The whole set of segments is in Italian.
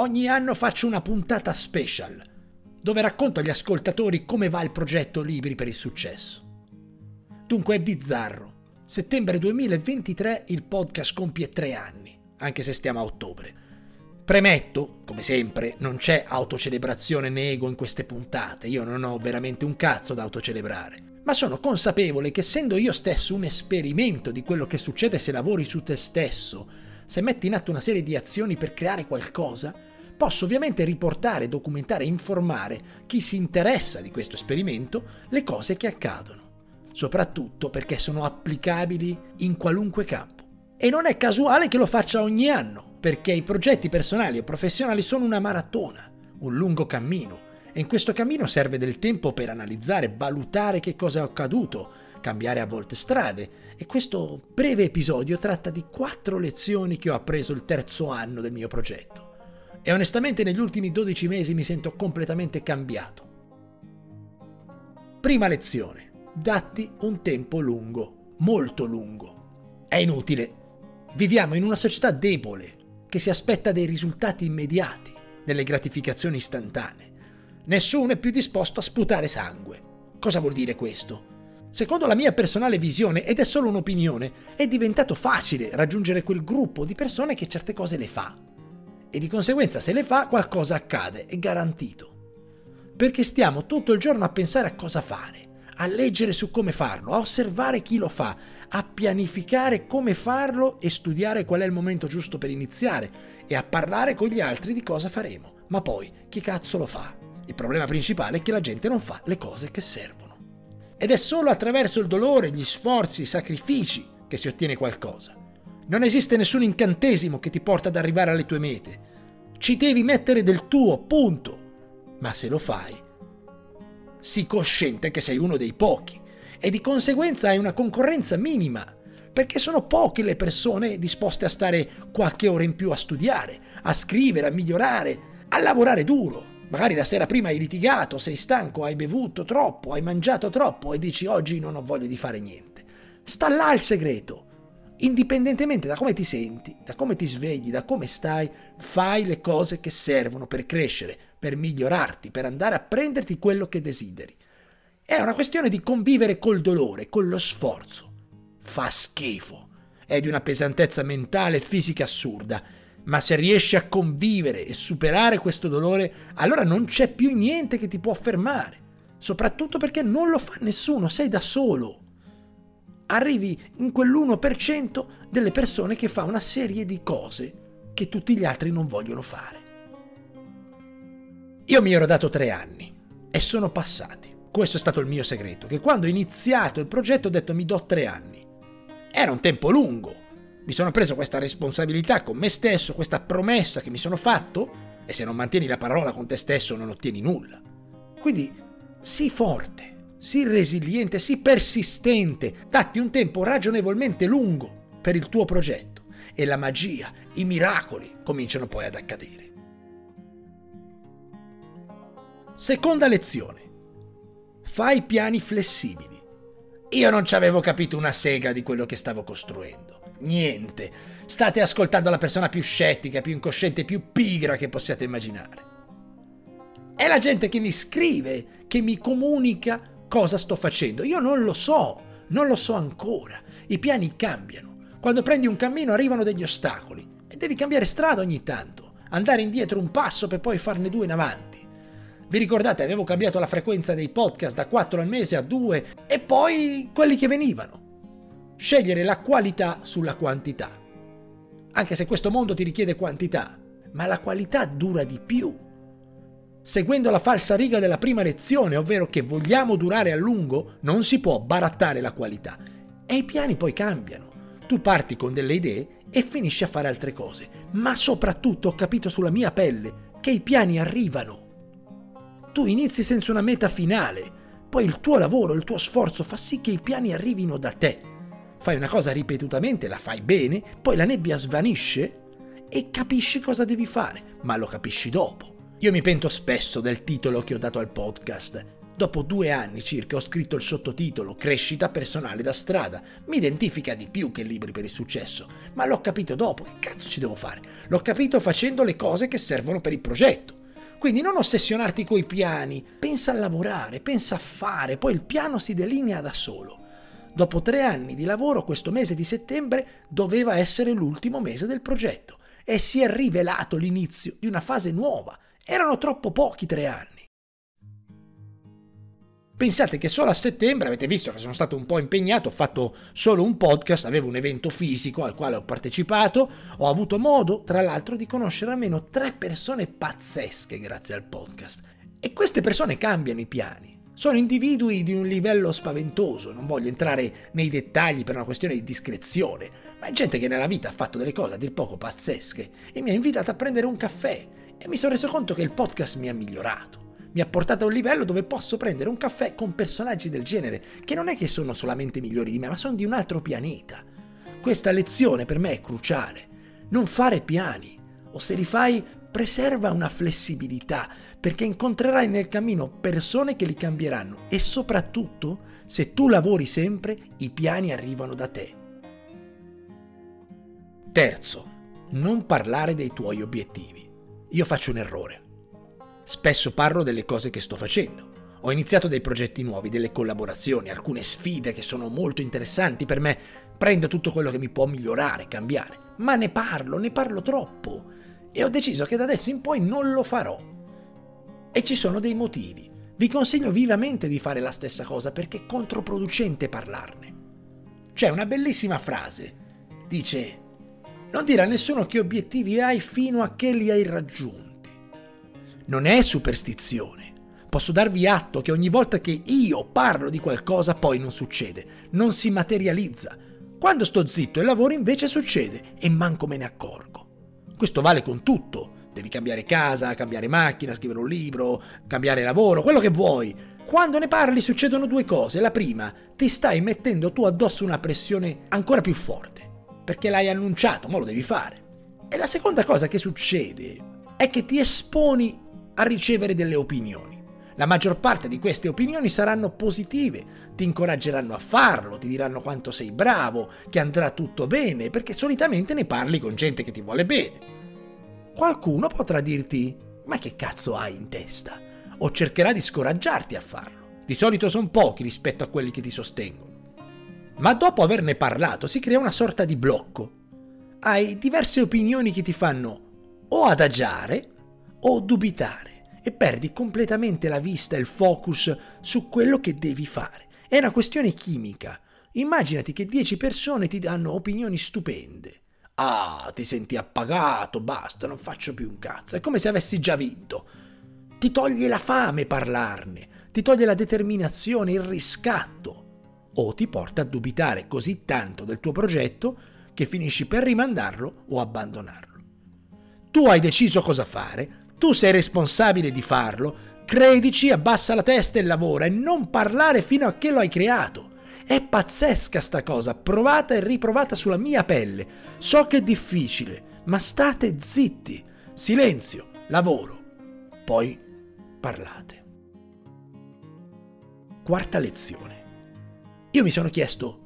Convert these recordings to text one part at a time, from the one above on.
ogni anno faccio una puntata special dove racconto agli ascoltatori come va il progetto Libri per il successo. Dunque è bizzarro. Settembre 2023 il podcast compie tre anni, anche se stiamo a ottobre. Premetto, come sempre, non c'è autocelebrazione né ego in queste puntate, io non ho veramente un cazzo da autocelebrare, ma sono consapevole che essendo io stesso un esperimento di quello che succede se lavori su te stesso, se metti in atto una serie di azioni per creare qualcosa, Posso ovviamente riportare, documentare e informare chi si interessa di questo esperimento le cose che accadono, soprattutto perché sono applicabili in qualunque campo. E non è casuale che lo faccia ogni anno, perché i progetti personali o professionali sono una maratona, un lungo cammino, e in questo cammino serve del tempo per analizzare, valutare che cosa è accaduto, cambiare a volte strade, e questo breve episodio tratta di quattro lezioni che ho appreso il terzo anno del mio progetto. E onestamente negli ultimi 12 mesi mi sento completamente cambiato. Prima lezione. Datti un tempo lungo, molto lungo. È inutile. Viviamo in una società debole, che si aspetta dei risultati immediati, delle gratificazioni istantanee. Nessuno è più disposto a sputare sangue. Cosa vuol dire questo? Secondo la mia personale visione, ed è solo un'opinione, è diventato facile raggiungere quel gruppo di persone che certe cose le fa e di conseguenza se le fa qualcosa accade, è garantito. Perché stiamo tutto il giorno a pensare a cosa fare, a leggere su come farlo, a osservare chi lo fa, a pianificare come farlo e studiare qual è il momento giusto per iniziare e a parlare con gli altri di cosa faremo. Ma poi chi cazzo lo fa? Il problema principale è che la gente non fa le cose che servono. Ed è solo attraverso il dolore, gli sforzi, i sacrifici che si ottiene qualcosa. Non esiste nessun incantesimo che ti porta ad arrivare alle tue mete. Ci devi mettere del tuo, punto. Ma se lo fai, sii cosciente che sei uno dei pochi e di conseguenza hai una concorrenza minima, perché sono poche le persone disposte a stare qualche ora in più a studiare, a scrivere, a migliorare, a lavorare duro. Magari la sera prima hai litigato, sei stanco, hai bevuto troppo, hai mangiato troppo e dici oggi non ho voglia di fare niente. Sta là il segreto indipendentemente da come ti senti, da come ti svegli, da come stai, fai le cose che servono per crescere, per migliorarti, per andare a prenderti quello che desideri. È una questione di convivere col dolore, con lo sforzo. Fa schifo. È di una pesantezza mentale e fisica assurda, ma se riesci a convivere e superare questo dolore, allora non c'è più niente che ti può fermare. Soprattutto perché non lo fa nessuno, sei da solo arrivi in quell'1% delle persone che fa una serie di cose che tutti gli altri non vogliono fare. Io mi ero dato tre anni e sono passati. Questo è stato il mio segreto, che quando ho iniziato il progetto ho detto mi do tre anni. Era un tempo lungo. Mi sono preso questa responsabilità con me stesso, questa promessa che mi sono fatto, e se non mantieni la parola con te stesso non ottieni nulla. Quindi sii forte, sii resiliente, sii persistente, datti un tempo ragionevolmente lungo per il tuo progetto e la magia, i miracoli cominciano poi ad accadere. Seconda lezione. Fai piani flessibili. Io non ci avevo capito una sega di quello che stavo costruendo. Niente. State ascoltando la persona più scettica, più incosciente, più pigra che possiate immaginare. È la gente che mi scrive, che mi comunica cosa sto facendo. Io non lo so, non lo so ancora. I piani cambiano. Quando prendi un cammino arrivano degli ostacoli e devi cambiare strada ogni tanto, andare indietro un passo per poi farne due in avanti. Vi ricordate, avevo cambiato la frequenza dei podcast da 4 al mese a 2 e poi quelli che venivano. Scegliere la qualità sulla quantità. Anche se questo mondo ti richiede quantità, ma la qualità dura di più seguendo la falsa riga della prima lezione, ovvero che vogliamo durare a lungo, non si può barattare la qualità. E i piani poi cambiano. Tu parti con delle idee e finisci a fare altre cose. Ma soprattutto ho capito sulla mia pelle che i piani arrivano. Tu inizi senza una meta finale, poi il tuo lavoro, il tuo sforzo fa sì che i piani arrivino da te. Fai una cosa ripetutamente, la fai bene, poi la nebbia svanisce e capisci cosa devi fare, ma lo capisci dopo. Io mi pento spesso del titolo che ho dato al podcast. Dopo due anni circa ho scritto il sottotitolo Crescita personale da strada. Mi identifica di più che libri per il successo, ma l'ho capito dopo. Che cazzo ci devo fare? L'ho capito facendo le cose che servono per il progetto. Quindi non ossessionarti coi piani, pensa a lavorare, pensa a fare, poi il piano si delinea da solo. Dopo tre anni di lavoro, questo mese di settembre doveva essere l'ultimo mese del progetto e si è rivelato l'inizio di una fase nuova. Erano troppo pochi tre anni. Pensate che solo a settembre, avete visto che sono stato un po' impegnato, ho fatto solo un podcast, avevo un evento fisico al quale ho partecipato, ho avuto modo, tra l'altro, di conoscere almeno tre persone pazzesche grazie al podcast. E queste persone cambiano i piani. Sono individui di un livello spaventoso, non voglio entrare nei dettagli per una questione di discrezione, ma è gente che nella vita ha fatto delle cose a dir poco pazzesche e mi ha invitato a prendere un caffè e mi sono reso conto che il podcast mi ha migliorato mi ha portato a un livello dove posso prendere un caffè con personaggi del genere, che non è che sono solamente migliori di me, ma sono di un altro pianeta. Questa lezione per me è cruciale. Non fare piani, o se li fai, preserva una flessibilità, perché incontrerai nel cammino persone che li cambieranno e soprattutto, se tu lavori sempre, i piani arrivano da te. Terzo, non parlare dei tuoi obiettivi. Io faccio un errore Spesso parlo delle cose che sto facendo. Ho iniziato dei progetti nuovi, delle collaborazioni, alcune sfide che sono molto interessanti per me. Prendo tutto quello che mi può migliorare, cambiare. Ma ne parlo, ne parlo troppo. E ho deciso che da adesso in poi non lo farò. E ci sono dei motivi. Vi consiglio vivamente di fare la stessa cosa perché è controproducente parlarne. C'è una bellissima frase. Dice, non dire a nessuno che obiettivi hai fino a che li hai raggiunti non è superstizione. Posso darvi atto che ogni volta che io parlo di qualcosa poi non succede, non si materializza. Quando sto zitto e lavoro invece succede e manco me ne accorgo. Questo vale con tutto. Devi cambiare casa, cambiare macchina, scrivere un libro, cambiare lavoro, quello che vuoi. Quando ne parli succedono due cose. La prima, ti stai mettendo tu addosso una pressione ancora più forte, perché l'hai annunciato, ma lo devi fare. E la seconda cosa che succede è che ti esponi a ricevere delle opinioni. La maggior parte di queste opinioni saranno positive, ti incoraggeranno a farlo, ti diranno quanto sei bravo, che andrà tutto bene, perché solitamente ne parli con gente che ti vuole bene. Qualcuno potrà dirti, ma che cazzo hai in testa? O cercherà di scoraggiarti a farlo. Di solito sono pochi rispetto a quelli che ti sostengono. Ma dopo averne parlato si crea una sorta di blocco. Hai diverse opinioni che ti fanno o adagiare o dubitare e perdi completamente la vista e il focus su quello che devi fare. È una questione chimica. Immaginati che 10 persone ti danno opinioni stupende. Ah, ti senti appagato, basta, non faccio più un cazzo. È come se avessi già vinto. Ti toglie la fame parlarne, ti toglie la determinazione, il riscatto. O ti porta a dubitare così tanto del tuo progetto che finisci per rimandarlo o abbandonarlo. Tu hai deciso cosa fare, tu sei responsabile di farlo, credici, abbassa la testa e lavora e non parlare fino a che lo hai creato. È pazzesca sta cosa, provata e riprovata sulla mia pelle. So che è difficile, ma state zitti. Silenzio, lavoro. Poi parlate. Quarta lezione. Io mi sono chiesto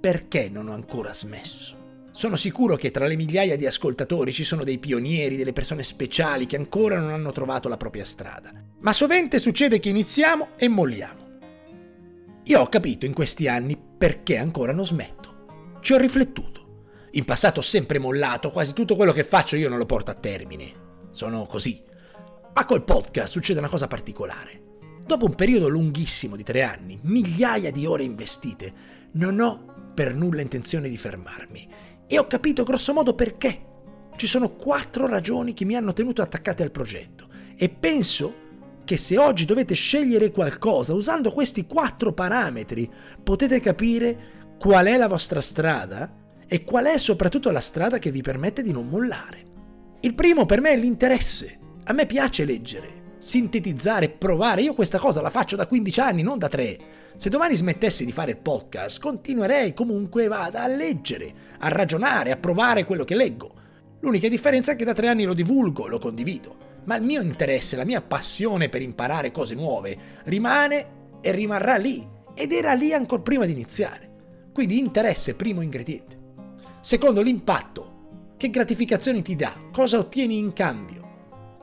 perché non ho ancora smesso. Sono sicuro che tra le migliaia di ascoltatori ci sono dei pionieri, delle persone speciali che ancora non hanno trovato la propria strada. Ma sovente succede che iniziamo e molliamo. Io ho capito in questi anni perché ancora non smetto. Ci ho riflettuto. In passato ho sempre mollato, quasi tutto quello che faccio io non lo porto a termine. Sono così. Ma col podcast succede una cosa particolare. Dopo un periodo lunghissimo di tre anni, migliaia di ore investite, non ho per nulla intenzione di fermarmi e ho capito grossomodo perché. Ci sono quattro ragioni che mi hanno tenuto attaccate al progetto e penso che se oggi dovete scegliere qualcosa usando questi quattro parametri potete capire qual è la vostra strada e qual è soprattutto la strada che vi permette di non mollare. Il primo per me è l'interesse. A me piace leggere, sintetizzare, provare. Io questa cosa la faccio da 15 anni, non da 3. Se domani smettessi di fare il podcast, continuerei comunque vada a leggere, a ragionare, a provare quello che leggo. L'unica differenza è che da tre anni lo divulgo, lo condivido. ma il mio interesse, la mia passione per imparare cose nuove rimane e rimarrà lì ed era lì ancora prima di iniziare. Quindi interesse primo ingrediente. Secondo l'impatto, che gratificazioni ti dà? Cosa ottieni in cambio?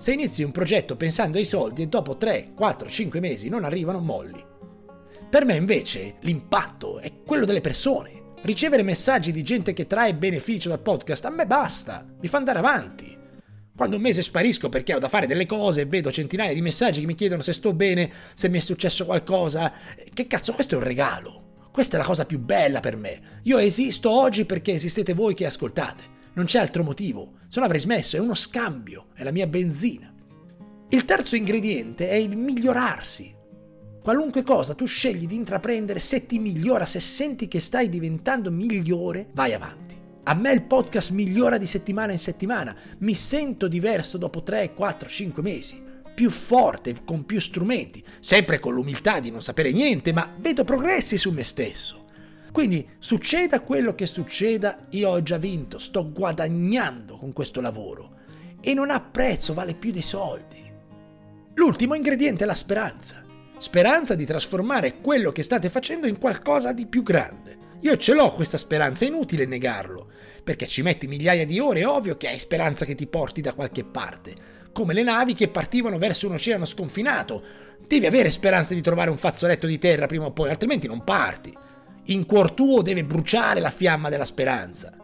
Se inizi un progetto pensando ai soldi e dopo 3, 4, 5 mesi non arrivano, molli. Per me invece l'impatto è quello delle persone. Ricevere messaggi di gente che trae beneficio dal podcast a me basta, mi fa andare avanti. Quando un mese sparisco perché ho da fare delle cose e vedo centinaia di messaggi che mi chiedono se sto bene, se mi è successo qualcosa, che cazzo, questo è un regalo. Questa è la cosa più bella per me. Io esisto oggi perché esistete voi che ascoltate. Non c'è altro motivo. Se no avrei smesso, è uno scambio, è la mia benzina. Il terzo ingrediente è il migliorarsi. Qualunque cosa tu scegli di intraprendere, se ti migliora, se senti che stai diventando migliore, vai avanti. A me il podcast migliora di settimana in settimana, mi sento diverso dopo 3, 4, 5 mesi, più forte, con più strumenti, sempre con l'umiltà di non sapere niente, ma vedo progressi su me stesso. Quindi succeda quello che succeda, io ho già vinto, sto guadagnando con questo lavoro e non ha prezzo, vale più dei soldi. L'ultimo ingrediente è la speranza. Speranza di trasformare quello che state facendo in qualcosa di più grande. Io ce l'ho questa speranza, è inutile negarlo, perché ci metti migliaia di ore, è ovvio che hai speranza che ti porti da qualche parte, come le navi che partivano verso un oceano sconfinato. Devi avere speranza di trovare un fazzoletto di terra prima o poi, altrimenti non parti. In cuor tuo deve bruciare la fiamma della speranza.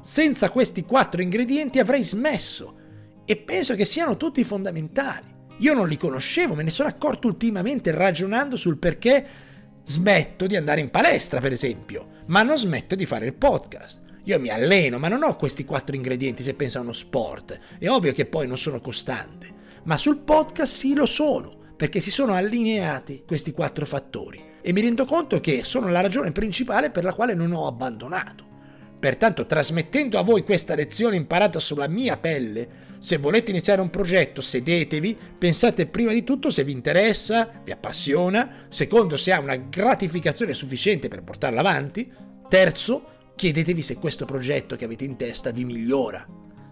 Senza questi quattro ingredienti avrei smesso e penso che siano tutti fondamentali. Io non li conoscevo, me ne sono accorto ultimamente ragionando sul perché Smetto di andare in palestra, per esempio, ma non smetto di fare il podcast. Io mi alleno, ma non ho questi quattro ingredienti se penso a uno sport. È ovvio che poi non sono costante, ma sul podcast sì lo sono, perché si sono allineati questi quattro fattori e mi rendo conto che sono la ragione principale per la quale non ho abbandonato. Pertanto, trasmettendo a voi questa lezione imparata sulla mia pelle, se volete iniziare un progetto, sedetevi, pensate prima di tutto se vi interessa, vi appassiona, secondo se ha una gratificazione sufficiente per portarla avanti, terzo, chiedetevi se questo progetto che avete in testa vi migliora.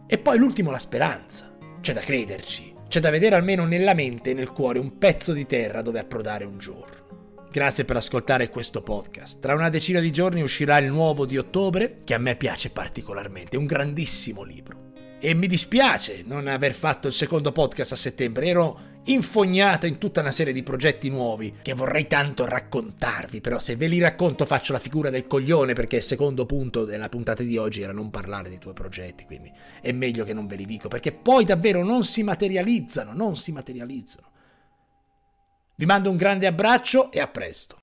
E poi l'ultimo, la speranza. C'è da crederci, c'è da vedere almeno nella mente e nel cuore un pezzo di terra dove approdare un giorno. Grazie per ascoltare questo podcast. Tra una decina di giorni uscirà il nuovo di ottobre, che a me piace particolarmente, è un grandissimo libro. E mi dispiace non aver fatto il secondo podcast a settembre, ero infognato in tutta una serie di progetti nuovi che vorrei tanto raccontarvi, però se ve li racconto faccio la figura del coglione perché il secondo punto della puntata di oggi era non parlare dei tuoi progetti, quindi è meglio che non ve li dico perché poi davvero non si materializzano, non si materializzano. Vi mando un grande abbraccio e a presto.